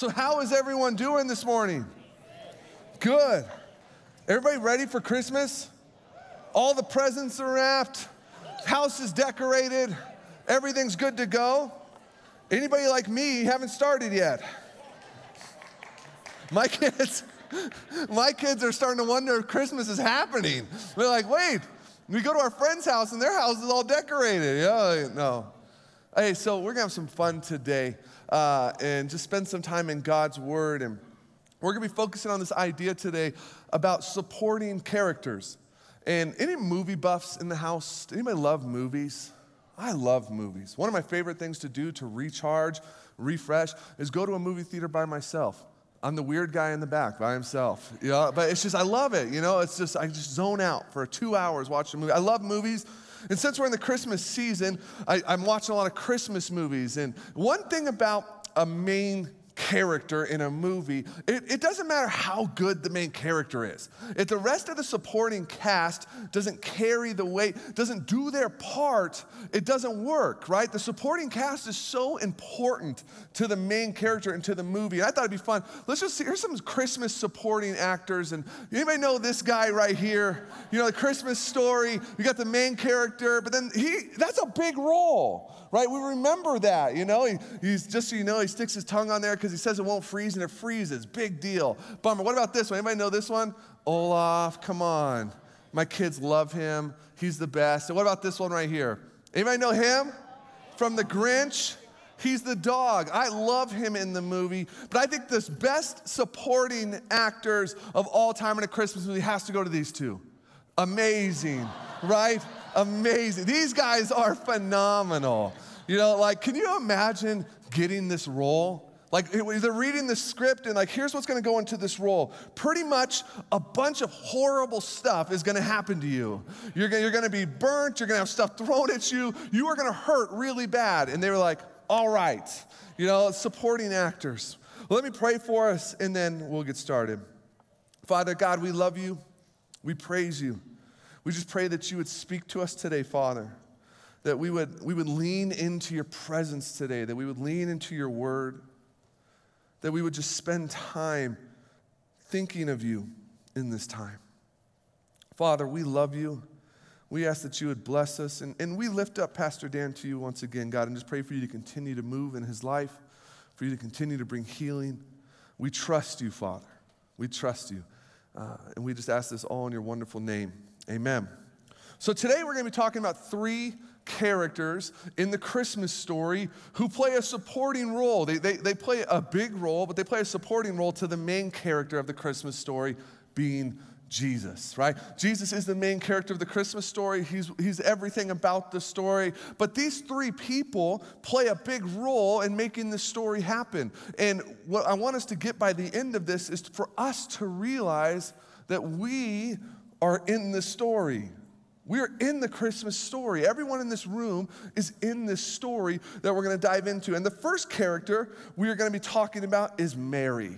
So, how is everyone doing this morning? Good. Everybody ready for Christmas? All the presents are wrapped, house is decorated, everything's good to go. Anybody like me haven't started yet? My kids, my kids are starting to wonder if Christmas is happening. They're like, wait, we go to our friend's house and their house is all decorated. Yeah, no. Hey, so we're gonna have some fun today uh, and just spend some time in God's Word. And we're gonna be focusing on this idea today about supporting characters. And any movie buffs in the house? Anybody love movies? I love movies. One of my favorite things to do to recharge, refresh, is go to a movie theater by myself. I'm the weird guy in the back by himself. Know, but it's just, I love it. You know, it's just, I just zone out for two hours watching a movie. I love movies. And since we're in the Christmas season, I, I'm watching a lot of Christmas movies. And one thing about a main character in a movie, it, it, doesn't matter how good the main character is. If the rest of the supporting cast doesn't carry the weight, doesn't do their part, it doesn't work, right? The supporting cast is so important to the main character and to the movie. And I thought it'd be fun. Let's just see, here's some Christmas supporting actors. And anybody know this guy right here? You know, the Christmas story, you got the main character, but then he, that's a big role right? We remember that, you know? He, he's just so you know, he sticks his tongue on there because he says it won't freeze and it freezes. Big deal. Bummer. What about this one? Anybody know this one? Olaf, come on. My kids love him. He's the best. And what about this one right here? Anybody know him? From the Grinch? He's the dog. I love him in the movie, but I think the best supporting actors of all time in a Christmas movie has to go to these two. Amazing, right? amazing. These guys are phenomenal. You know, like, can you imagine getting this role? Like, they're reading the script and, like, here's what's gonna go into this role. Pretty much a bunch of horrible stuff is gonna happen to you. You're gonna, you're gonna be burnt, you're gonna have stuff thrown at you, you are gonna hurt really bad. And they were like, all right, you know, supporting actors. Let me pray for us and then we'll get started. Father God, we love you, we praise you. We just pray that you would speak to us today, Father, that we would, we would lean into your presence today, that we would lean into your word, that we would just spend time thinking of you in this time. Father, we love you. We ask that you would bless us. And, and we lift up Pastor Dan to you once again, God, and just pray for you to continue to move in his life, for you to continue to bring healing. We trust you, Father. We trust you. Uh, and we just ask this all in your wonderful name. Amen. So today we're going to be talking about three characters in the Christmas story who play a supporting role. They, they, they play a big role, but they play a supporting role to the main character of the Christmas story being Jesus, right? Jesus is the main character of the Christmas story. He's, he's everything about the story. But these three people play a big role in making this story happen. And what I want us to get by the end of this is for us to realize that we are in the story. We're in the Christmas story. Everyone in this room is in this story that we're going to dive into. And the first character we are going to be talking about is Mary.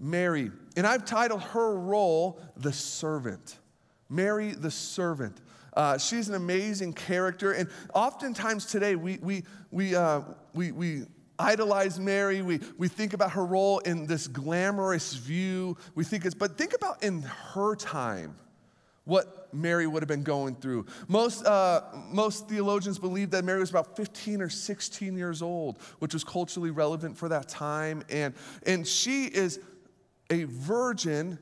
Mary. And I've titled her role The Servant. Mary the Servant. Uh, she's an amazing character. And oftentimes today, we, we, we, uh, we, we idolize Mary. We, we think about her role in this glamorous view. We think it's, but think about in her time what Mary would have been going through. Most, uh, most theologians believe that Mary was about 15 or 16 years old, which was culturally relevant for that time. And, and she is a virgin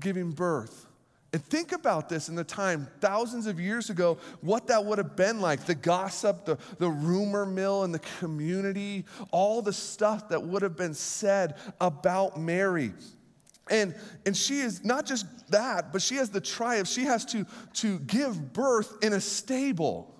giving birth. And think about this in the time, thousands of years ago, what that would have been like the gossip, the, the rumor mill in the community, all the stuff that would have been said about Mary. And, and she is not just that, but she has the triumph. She has to, to give birth in a stable.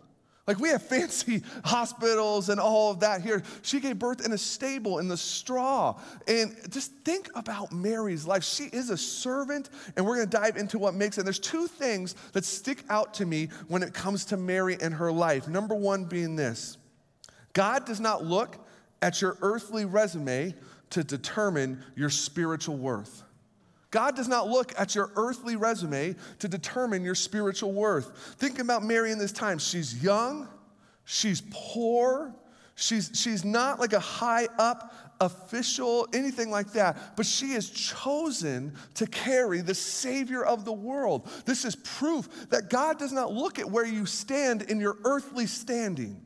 Like we have fancy hospitals and all of that here. She gave birth in a stable in the straw. And just think about Mary's life. She is a servant, and we're gonna dive into what makes it. And there's two things that stick out to me when it comes to Mary and her life. Number one being this God does not look at your earthly resume to determine your spiritual worth. God does not look at your earthly resume to determine your spiritual worth. Think about Mary in this time. She's young, she's poor, she's, she's not like a high up official, anything like that, but she is chosen to carry the Savior of the world. This is proof that God does not look at where you stand in your earthly standing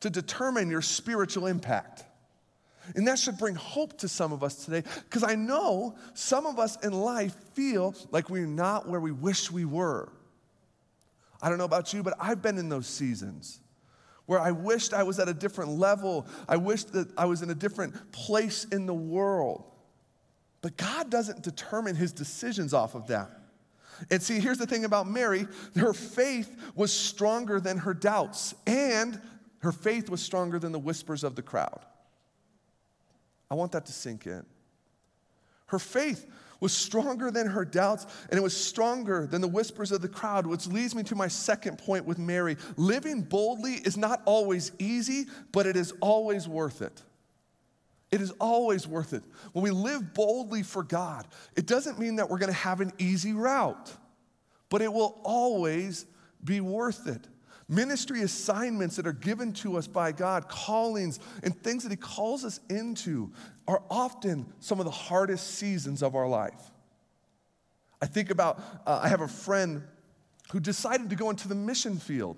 to determine your spiritual impact. And that should bring hope to some of us today because I know some of us in life feel like we're not where we wish we were. I don't know about you, but I've been in those seasons where I wished I was at a different level. I wished that I was in a different place in the world. But God doesn't determine his decisions off of that. And see, here's the thing about Mary her faith was stronger than her doubts, and her faith was stronger than the whispers of the crowd. I want that to sink in. Her faith was stronger than her doubts, and it was stronger than the whispers of the crowd, which leads me to my second point with Mary. Living boldly is not always easy, but it is always worth it. It is always worth it. When we live boldly for God, it doesn't mean that we're gonna have an easy route, but it will always be worth it. Ministry assignments that are given to us by God, callings and things that He calls us into, are often some of the hardest seasons of our life. I think about, uh, I have a friend who decided to go into the mission field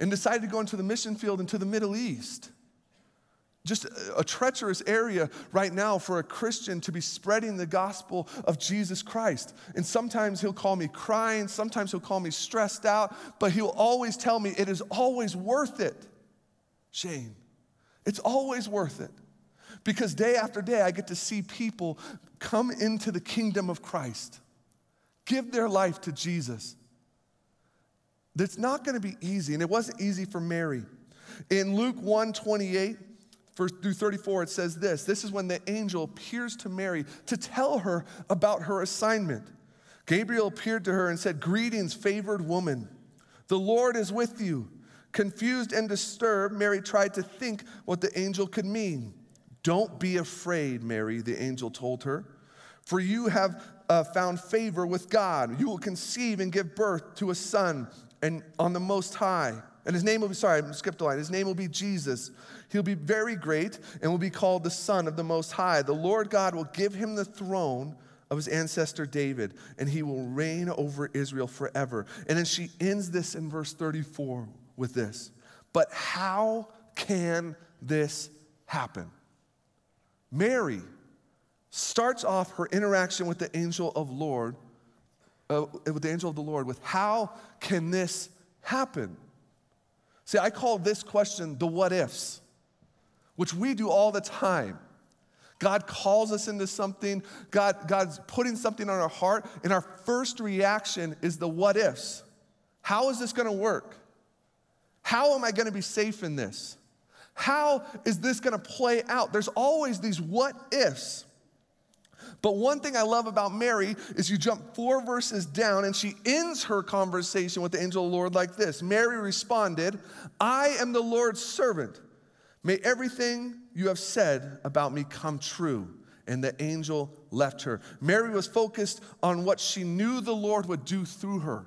and decided to go into the mission field into the Middle East just a treacherous area right now for a Christian to be spreading the gospel of Jesus Christ. And sometimes he'll call me crying, sometimes he'll call me stressed out, but he'll always tell me it is always worth it. Shane, it's always worth it. Because day after day, I get to see people come into the kingdom of Christ, give their life to Jesus. That's not to be easy, and it wasn't easy for Mary. In Luke 1 28, through 34, it says this This is when the angel appears to Mary to tell her about her assignment. Gabriel appeared to her and said, Greetings, favored woman. The Lord is with you. Confused and disturbed, Mary tried to think what the angel could mean. Don't be afraid, Mary, the angel told her, for you have uh, found favor with God. You will conceive and give birth to a son and on the Most High. And his name will be, sorry, I skipped a line. His name will be Jesus. He'll be very great and will be called the Son of the Most High. The Lord God will give him the throne of his ancestor David, and he will reign over Israel forever. And then she ends this in verse 34 with this But how can this happen? Mary starts off her interaction with the angel of Lord, uh, with the angel of the Lord, with how can this happen? See, I call this question the what ifs, which we do all the time. God calls us into something, God, God's putting something on our heart, and our first reaction is the what ifs. How is this gonna work? How am I gonna be safe in this? How is this gonna play out? There's always these what ifs. But one thing I love about Mary is you jump four verses down and she ends her conversation with the angel of the Lord like this Mary responded, I am the Lord's servant. May everything you have said about me come true. And the angel left her. Mary was focused on what she knew the Lord would do through her.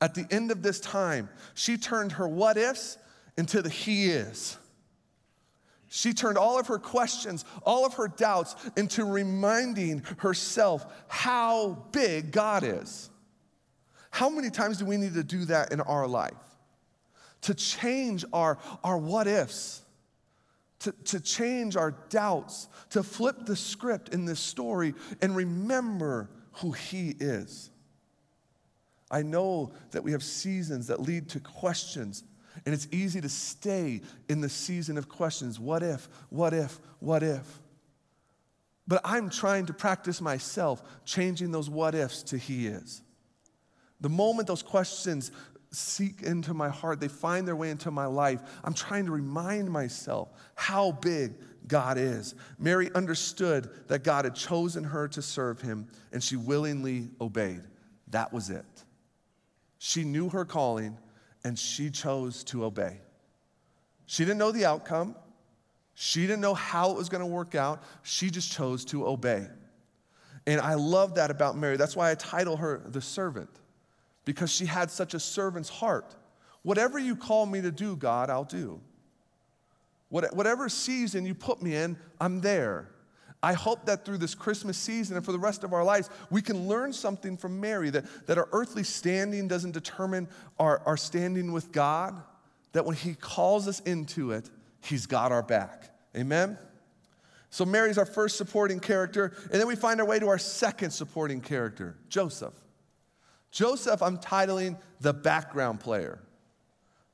At the end of this time, she turned her what ifs into the he is. She turned all of her questions, all of her doubts into reminding herself how big God is. How many times do we need to do that in our life? To change our, our what ifs, to, to change our doubts, to flip the script in this story and remember who He is. I know that we have seasons that lead to questions and it's easy to stay in the season of questions what if, what if, what if? But I'm trying to practice myself changing those what ifs to He is. The moment those questions seek into my heart, they find their way into my life, I'm trying to remind myself how big God is. Mary understood that God had chosen her to serve Him, and she willingly obeyed. That was it. She knew her calling and she chose to obey. She didn't know the outcome. She didn't know how it was going to work out. She just chose to obey. And I love that about Mary. That's why I title her the servant, because she had such a servant's heart. Whatever you call me to do, God, I'll do. What, whatever season you put me in, I'm there. I hope that through this Christmas season and for the rest of our lives, we can learn something from Mary that, that our earthly standing doesn't determine our, our standing with God, that when He calls us into it, He's got our back. Amen? So Mary's our first supporting character, and then we find our way to our second supporting character, Joseph. Joseph, I'm titling the background player.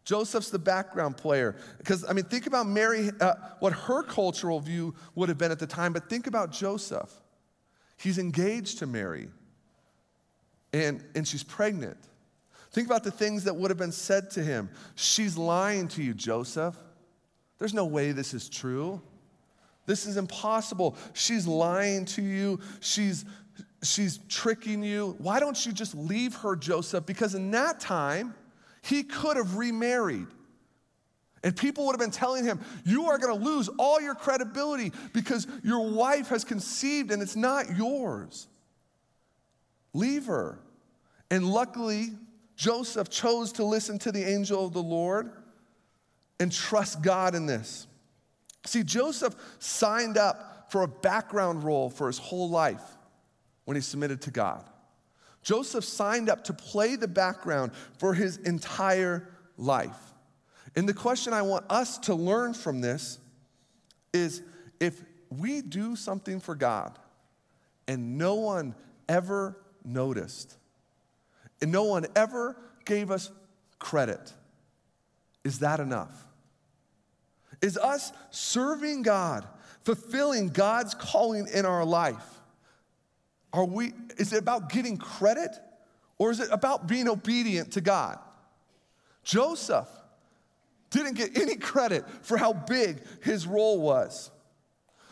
Joseph's the background player. Because, I mean, think about Mary, uh, what her cultural view would have been at the time, but think about Joseph. He's engaged to Mary, and, and she's pregnant. Think about the things that would have been said to him. She's lying to you, Joseph. There's no way this is true. This is impossible. She's lying to you. She's she's tricking you. Why don't you just leave her, Joseph? Because in that time, he could have remarried. And people would have been telling him, You are going to lose all your credibility because your wife has conceived and it's not yours. Leave her. And luckily, Joseph chose to listen to the angel of the Lord and trust God in this. See, Joseph signed up for a background role for his whole life when he submitted to God. Joseph signed up to play the background for his entire life. And the question I want us to learn from this is if we do something for God and no one ever noticed, and no one ever gave us credit, is that enough? Is us serving God, fulfilling God's calling in our life, are we, is it about getting credit or is it about being obedient to God? Joseph didn't get any credit for how big his role was.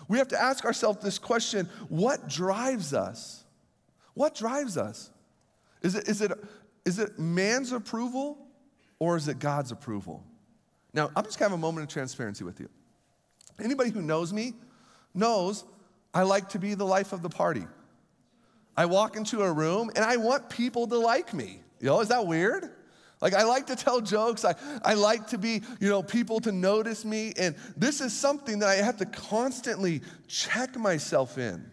We have to ask ourselves this question what drives us? What drives us? Is it, is it, is it man's approval or is it God's approval? Now, I'm just gonna have a moment of transparency with you. Anybody who knows me knows I like to be the life of the party. I walk into a room and I want people to like me. You know, is that weird? Like, I like to tell jokes. I, I like to be, you know, people to notice me. And this is something that I have to constantly check myself in.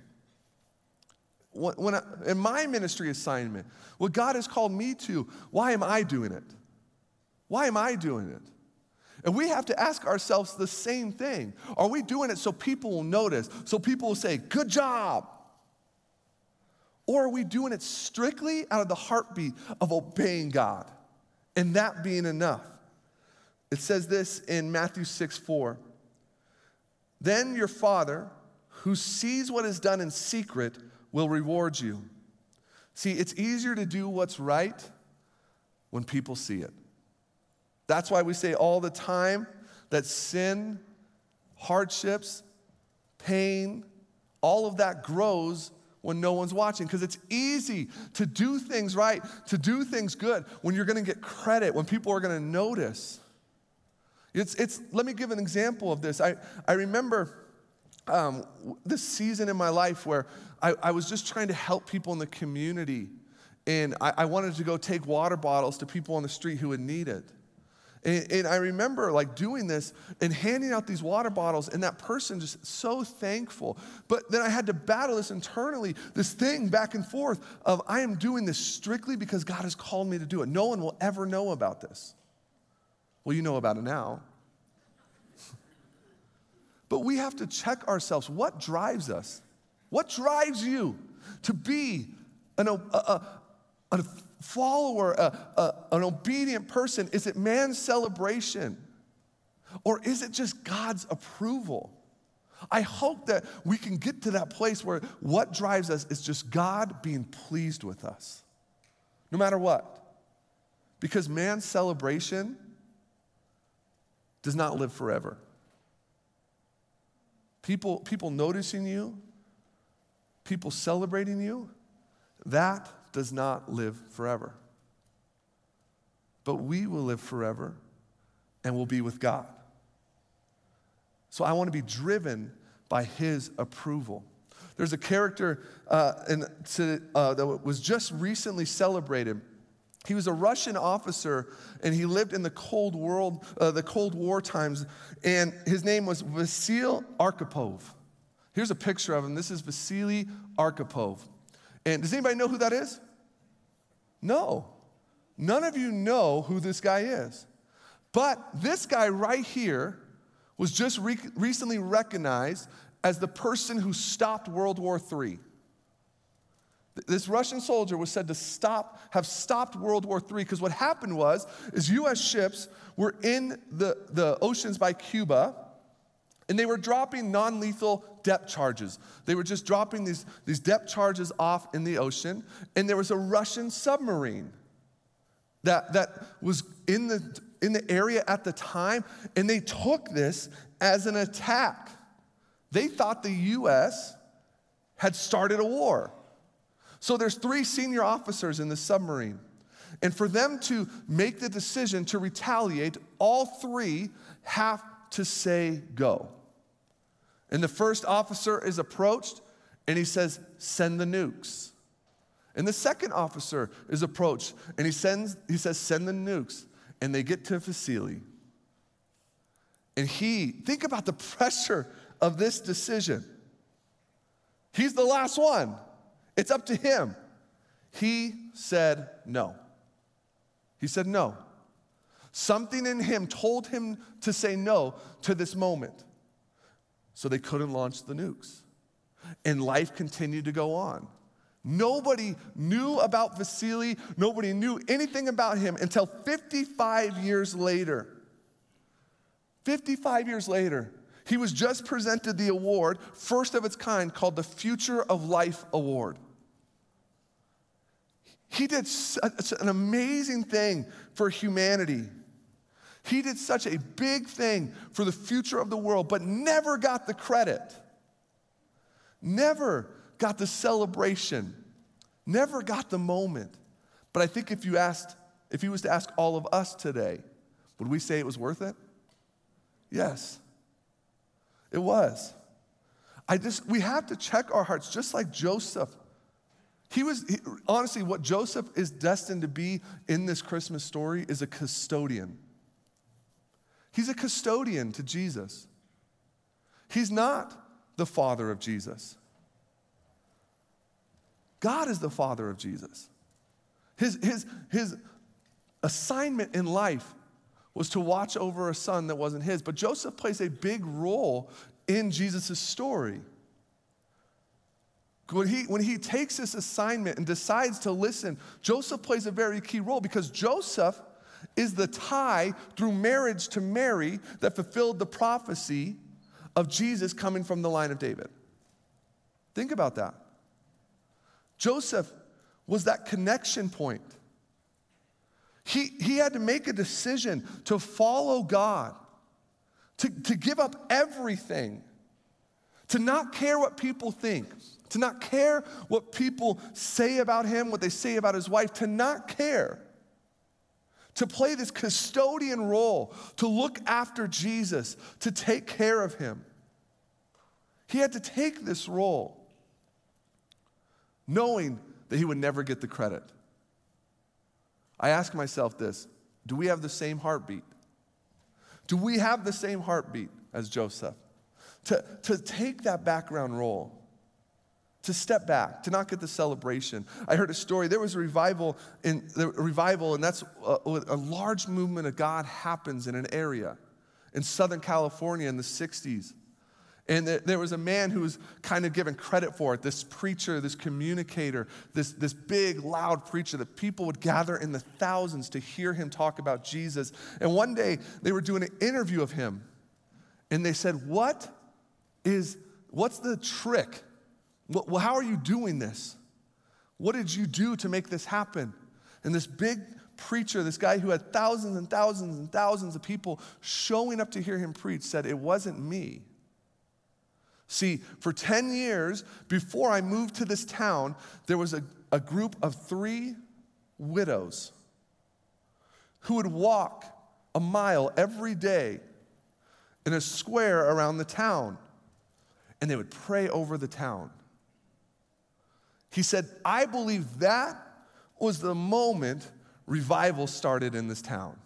When I, in my ministry assignment, what God has called me to, why am I doing it? Why am I doing it? And we have to ask ourselves the same thing. Are we doing it so people will notice, so people will say, good job? Or are we doing it strictly out of the heartbeat of obeying God and that being enough? It says this in Matthew 6 4. Then your Father, who sees what is done in secret, will reward you. See, it's easier to do what's right when people see it. That's why we say all the time that sin, hardships, pain, all of that grows when no one's watching because it's easy to do things right, to do things good when you're going to get credit, when people are going to notice. It's, it's, let me give an example of this. I, I remember um, this season in my life where I, I, was just trying to help people in the community. And I, I wanted to go take water bottles to people on the street who would need it. And, and, I remember like doing this and handing out these water bottles, and that person just so thankful. But then I had to battle this internally, this thing back and forth of I am doing this strictly because God has called me to do it. No one will ever know about this. Well, you know about it now. but we have to check ourselves. What drives us? What drives you to be an, a, a, a follower, a, a, an obedient person? Is it man's celebration? Or is it just God's approval? I hope that we can get to that place where what drives us is just God being pleased with us, no matter what. Because man's celebration does not live forever. People, people noticing you, people celebrating you, that does not live forever. But we will live forever and will be with God. So I want to be driven by His approval. There's a character uh, in, to, uh, that was just recently celebrated He was a Russian officer, and he lived in the Cold World, uh, the Cold War times. And his name was Vasil Arkhipov. Here's a picture of him. This is Vasily Arkhipov. And does anybody know who that is? No. None of you know who this guy is. But this guy right here was just re- recently recognized as the person who stopped World War III. This Russian soldier was said to stop, have stopped World War III because what happened was, is U.S. ships were in the, the oceans by Cuba, and they were dropping non-lethal depth charges. They were just dropping these, these depth charges off in the ocean, and there was a Russian submarine that, that was in the, in the area at the time, and they took this as an attack. They thought the U.S. had started a war. So there's three senior officers in the submarine. And for them to make the decision to retaliate, all three have to say go. And the first officer is approached and he says, Send the nukes. And the second officer is approached and he, sends, he says, Send the nukes. And they get to Vasily. And he, think about the pressure of this decision. He's the last one. It's up to him. He said no. He said no. Something in him told him to say no to this moment. So they couldn't launch the nukes. And life continued to go on. Nobody knew about Vasily, nobody knew anything about him until 55 years later. 55 years later, he was just presented the award, first of its kind, called the Future of Life Award. He did an amazing thing for humanity. He did such a big thing for the future of the world, but never got the credit, never got the celebration, never got the moment. But I think if you asked, if he was to ask all of us today, would we say it was worth it? Yes. It was. I just, we have to check our hearts, just like Joseph. He was, he, honestly, what Joseph is destined to be in this Christmas story is a custodian. He's a custodian to Jesus. He's not the father of Jesus. God is the father of Jesus. His, his, his assignment in life was to watch over a son that wasn't his. But Joseph plays a big role in Jesus' story. When he, when he takes this assignment and decides to listen, Joseph plays a very key role because Joseph is the tie through marriage to Mary that fulfilled the prophecy of Jesus coming from the line of David. Think about that. Joseph was that connection point. He, he had to make a decision to follow God, to, to give up everything, to not care what people think, to not care what people say about him, what they say about his wife, to not care, to play this custodian role, to look after Jesus, to take care of him. He had to take this role knowing that he would never get the credit. I ask myself this do we have the same heartbeat? Do we have the same heartbeat as Joseph? To, to take that background role, to step back, to not get the celebration. I heard a story. There was a revival in the revival, and that's a, a large movement of God happens in an area in Southern California in the 60s. And there was a man who was kind of given credit for it this preacher, this communicator, this, this big, loud preacher that people would gather in the thousands to hear him talk about Jesus. And one day they were doing an interview of him. And they said, What is, what's the trick? Well, how are you doing this? What did you do to make this happen? And this big preacher, this guy who had thousands and thousands and thousands of people showing up to hear him preach, said, It wasn't me. See, for 10 years before I moved to this town, there was a, a group of three widows who would walk a mile every day in a square around the town, and they would pray over the town. He said, I believe that was the moment revival started in this town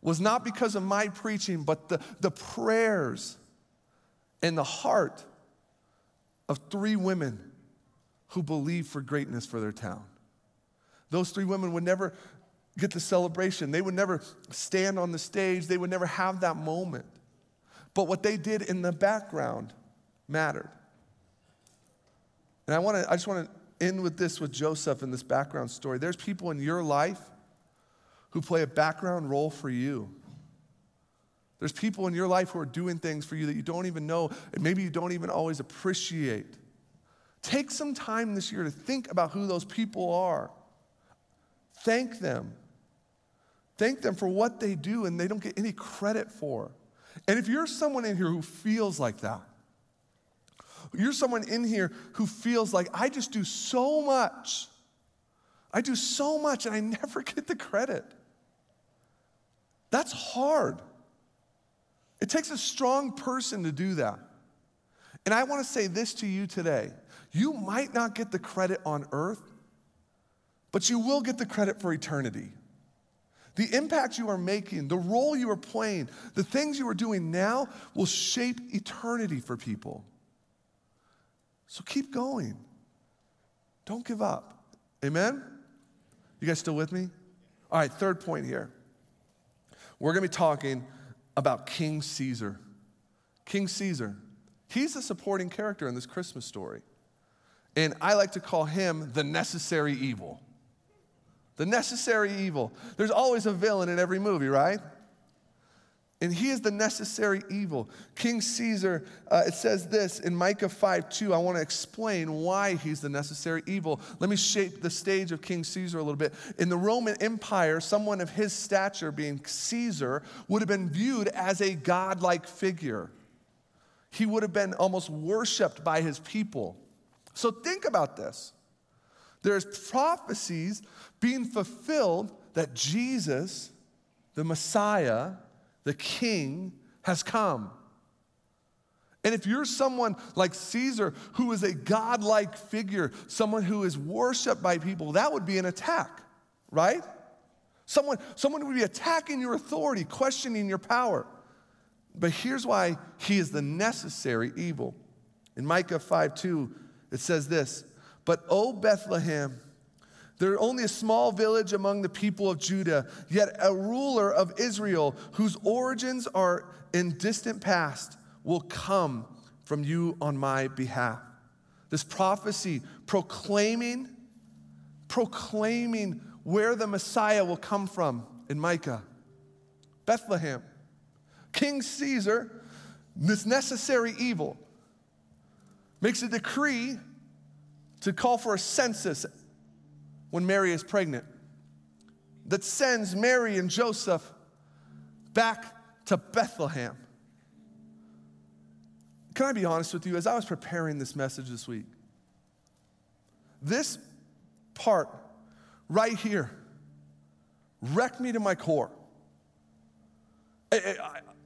was not because of my preaching, but the, the prayers and the heart of three women who believed for greatness for their town. Those three women would never get the celebration, they would never stand on the stage, they would never have that moment. But what they did in the background mattered. And I, wanna, I just want to end with this with Joseph and this background story. There's people in your life who play a background role for you. There's people in your life who are doing things for you that you don't even know, and maybe you don't even always appreciate. Take some time this year to think about who those people are. Thank them. Thank them for what they do and they don't get any credit for. And if you're someone in here who feels like that, you're someone in here who feels like, I just do so much. I do so much and I never get the credit. That's hard. It takes a strong person to do that. And I want to say this to you today you might not get the credit on earth, but you will get the credit for eternity. The impact you are making, the role you are playing, the things you are doing now will shape eternity for people. So keep going. Don't give up. Amen? You guys still with me? All right, third point here. We're going to be talking about King Caesar. King Caesar. He's a supporting character in this Christmas story. And I like to call him the necessary evil. The necessary evil. There's always a villain in every movie, right? And he is the necessary evil. King Caesar, uh, it says this in Micah 5 2. I want to explain why he's the necessary evil. Let me shape the stage of King Caesar a little bit. In the Roman Empire, someone of his stature, being Caesar, would have been viewed as a godlike figure. He would have been almost worshiped by his people. So think about this. There's prophecies being fulfilled that Jesus, the Messiah, the king has come. And if you're someone like Caesar, who is a godlike figure, someone who is worshiped by people, that would be an attack, right? Someone, someone would be attacking your authority, questioning your power. But here's why he is the necessary evil. In Micah 5 2, it says this But, O Bethlehem, they're only a small village among the people of Judah, yet a ruler of Israel whose origins are in distant past will come from you on my behalf. This prophecy proclaiming, proclaiming where the Messiah will come from in Micah. Bethlehem. King Caesar, this necessary evil, makes a decree to call for a census when Mary is pregnant that sends Mary and Joseph back to Bethlehem. Can I be honest with you? As I was preparing this message this week, this part right here wrecked me to my core. It,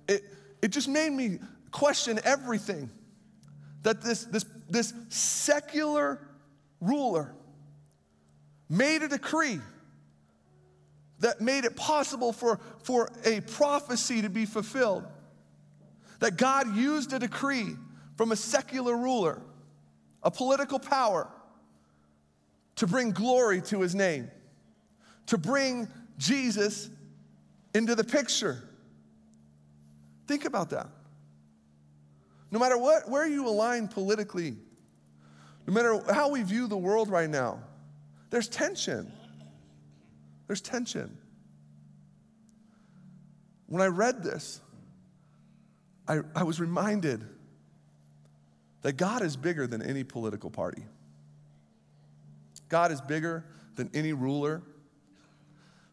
it, it, just made me question everything that this, this, this secular ruler made a decree that made it possible for, for a prophecy to be fulfilled. That God used a decree from a secular ruler, a political power, to bring glory to his name, to bring Jesus into the picture. Think about that. No matter what, where you align politically, no matter how we view the world right now, there's tension. There's tension. When I read this, I, I was reminded that God is bigger than any political party. God is bigger than any ruler.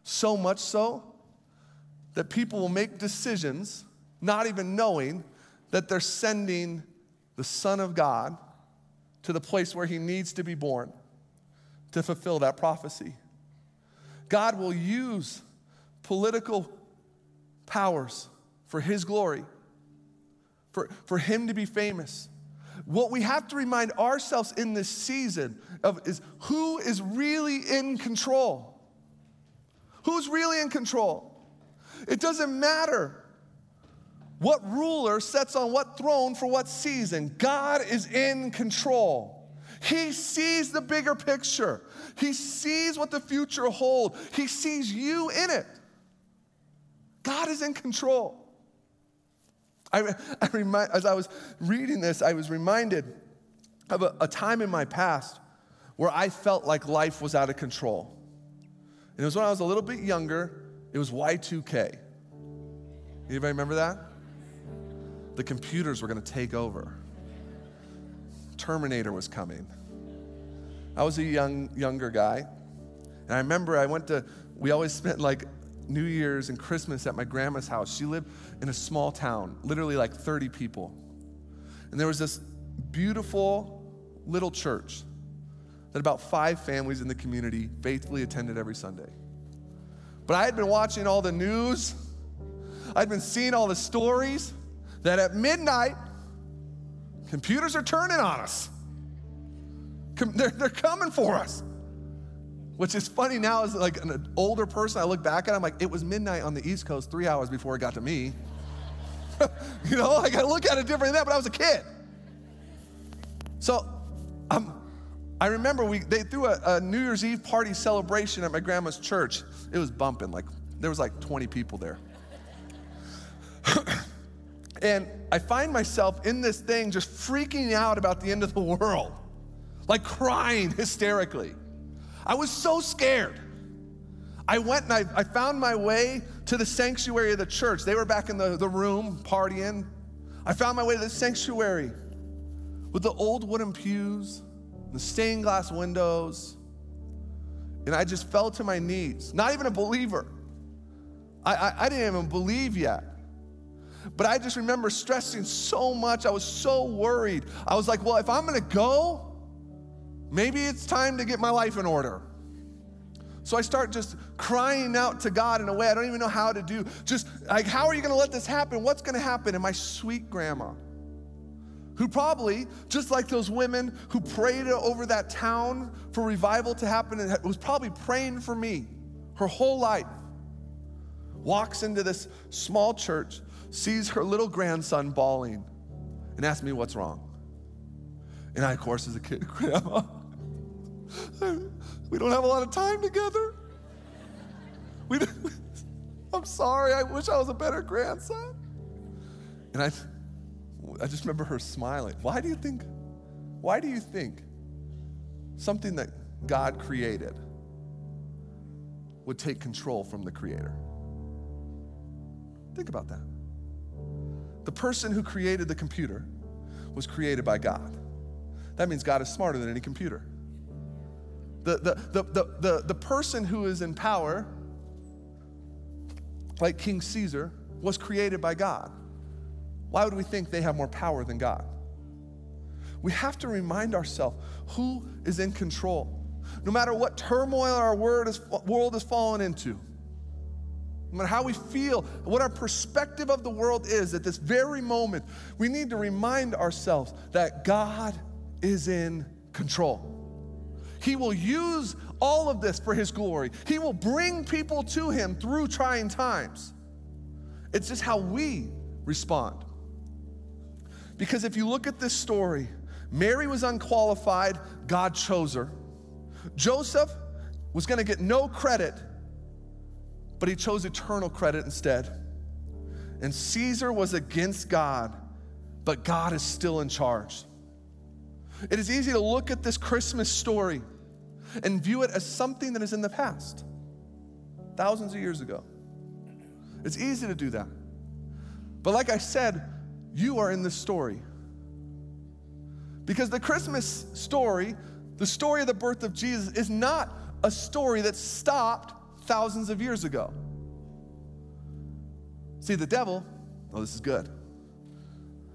So much so that people will make decisions not even knowing that they're sending the Son of God to the place where he needs to be born to fulfill that prophecy. God will use political powers for His glory, for, for Him to be famous. What we have to remind ourselves in this season of is who is really in control. Who's really in control? It doesn't matter what ruler sets on what throne for what season. God is in control. He sees the bigger picture. He sees what the future holds. He sees you in it. God is in control. I, I remind, as I was reading this, I was reminded of a, a time in my past where I felt like life was out of control. And it was when I was a little bit younger. It was Y2K. Anybody remember that? The computers were going to take over. Terminator was coming. I was a young younger guy, and I remember I went to. We always spent like New Year's and Christmas at my grandma's house. She lived in a small town, literally like 30 people, and there was this beautiful little church that about five families in the community faithfully attended every Sunday. But I had been watching all the news, I'd been seeing all the stories that at midnight, computers are turning on us. They're, they're coming for us. Which is funny now as like an older person, I look back at it, I'm like, it was midnight on the East Coast three hours before it got to me. you know, like I look at it differently than that, but I was a kid. So um, I remember we, they threw a, a New Year's Eve party celebration at my grandma's church. It was bumping, like there was like 20 people there. And I find myself in this thing just freaking out about the end of the world, like crying hysterically. I was so scared. I went and I, I found my way to the sanctuary of the church. They were back in the, the room partying. I found my way to the sanctuary with the old wooden pews the stained glass windows. And I just fell to my knees, not even a believer. I, I, I didn't even believe yet. But I just remember stressing so much. I was so worried. I was like, well, if I'm gonna go, maybe it's time to get my life in order. So I start just crying out to God in a way I don't even know how to do. Just like, how are you gonna let this happen? What's gonna happen? And my sweet grandma, who probably, just like those women who prayed over that town for revival to happen, and was probably praying for me her whole life, walks into this small church, sees her little grandson bawling, and asks me what's wrong. And I, of course, as a kid, Grandma, we don't have a lot of time together. We, I'm sorry, I wish I was a better grandson. And I, I just remember her smiling. Why do you think, why do you think something that God created would take control from the creator? Think about that. The person who created the computer was created by God. That means God is smarter than any computer. The, the, the, the, the, the person who is in power, like King Caesar, was created by God. Why would we think they have more power than God? We have to remind ourselves who is in control. No matter what turmoil our world is, world is fallen into, no matter how we feel, what our perspective of the world is at this very moment, we need to remind ourselves that God is in control. He will use all of this for His glory. He will bring people to Him through trying times. It's just how we respond. Because if you look at this story, Mary was unqualified, God chose her. Joseph was to get no credit, but he chose eternal credit instead. And Caesar was against God, but God is still in charge. It is easy to look at this Christmas story and view it as something that is in the past, thousands of years ago. It's easy to do that. But like I said, you are in this story. Because the Christmas story, the story of the birth of Jesus, is not a story that stopped thousands of years ago. See, the devil, oh, this is good.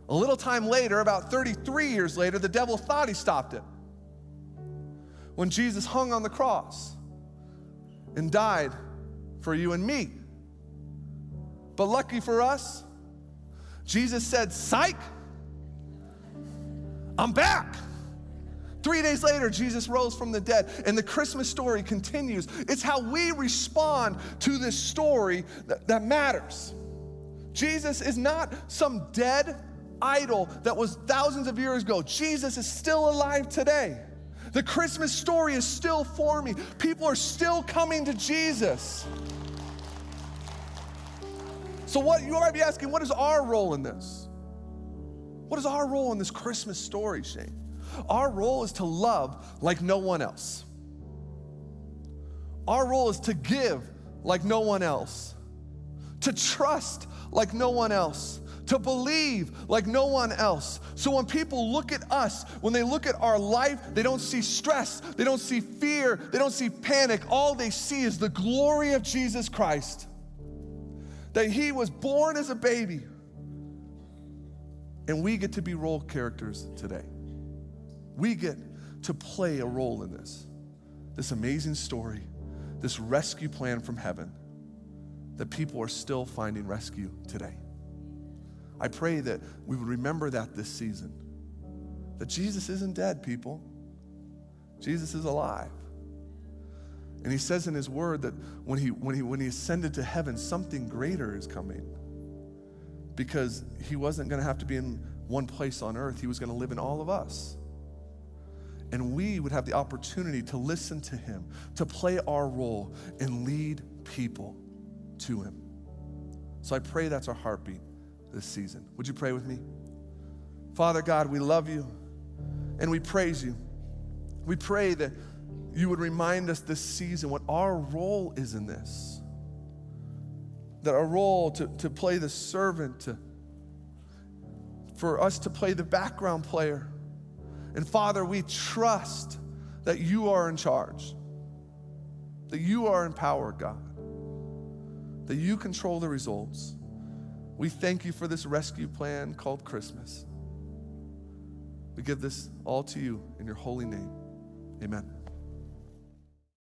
A little time later, about 33 years later, the devil thought he stopped it. When Jesus hung on the cross and died for you and me. But lucky for us, Jesus said, Psych, I'm back. Three days later, Jesus rose from the dead, and the Christmas story continues. It's how we respond to this story that, that matters. Jesus is not some dead idol that was thousands of years ago. Jesus is still alive today. The Christmas story is still forming. People are still coming to Jesus. So, what you might be asking, what is our role in this? What is our role in this Christmas story, Shane? Our role is to love like no one else. Our role is to give like no one else, to trust like no one else, to believe like no one else. So when people look at us, when they look at our life, they don't see stress, they don't see fear, they don't see panic. All they see is the glory of Jesus Christ. That he was born as a baby. And we get to be role characters today. We get to play a role in this. This amazing story, this rescue plan from heaven that people are still finding rescue today. I pray that we would remember that this season. That Jesus isn't dead, people. Jesus is alive. And he says in his word that when he, when he, when he ascended to heaven, something greater is coming. Because he wasn't going to have to be in one place on earth, he was going to live in all of us. And we would have the opportunity to listen to him, to play our role, and lead people to him. So I pray that's our heartbeat this season. Would you pray with me? Father God, we love you and we praise you. We pray that you would remind us this season what our role is in this. That our role to, to play the servant, to, for us to play the background player. And Father, we trust that you are in charge, that you are in power, God, that you control the results. We thank you for this rescue plan called Christmas. We give this all to you in your holy name. Amen.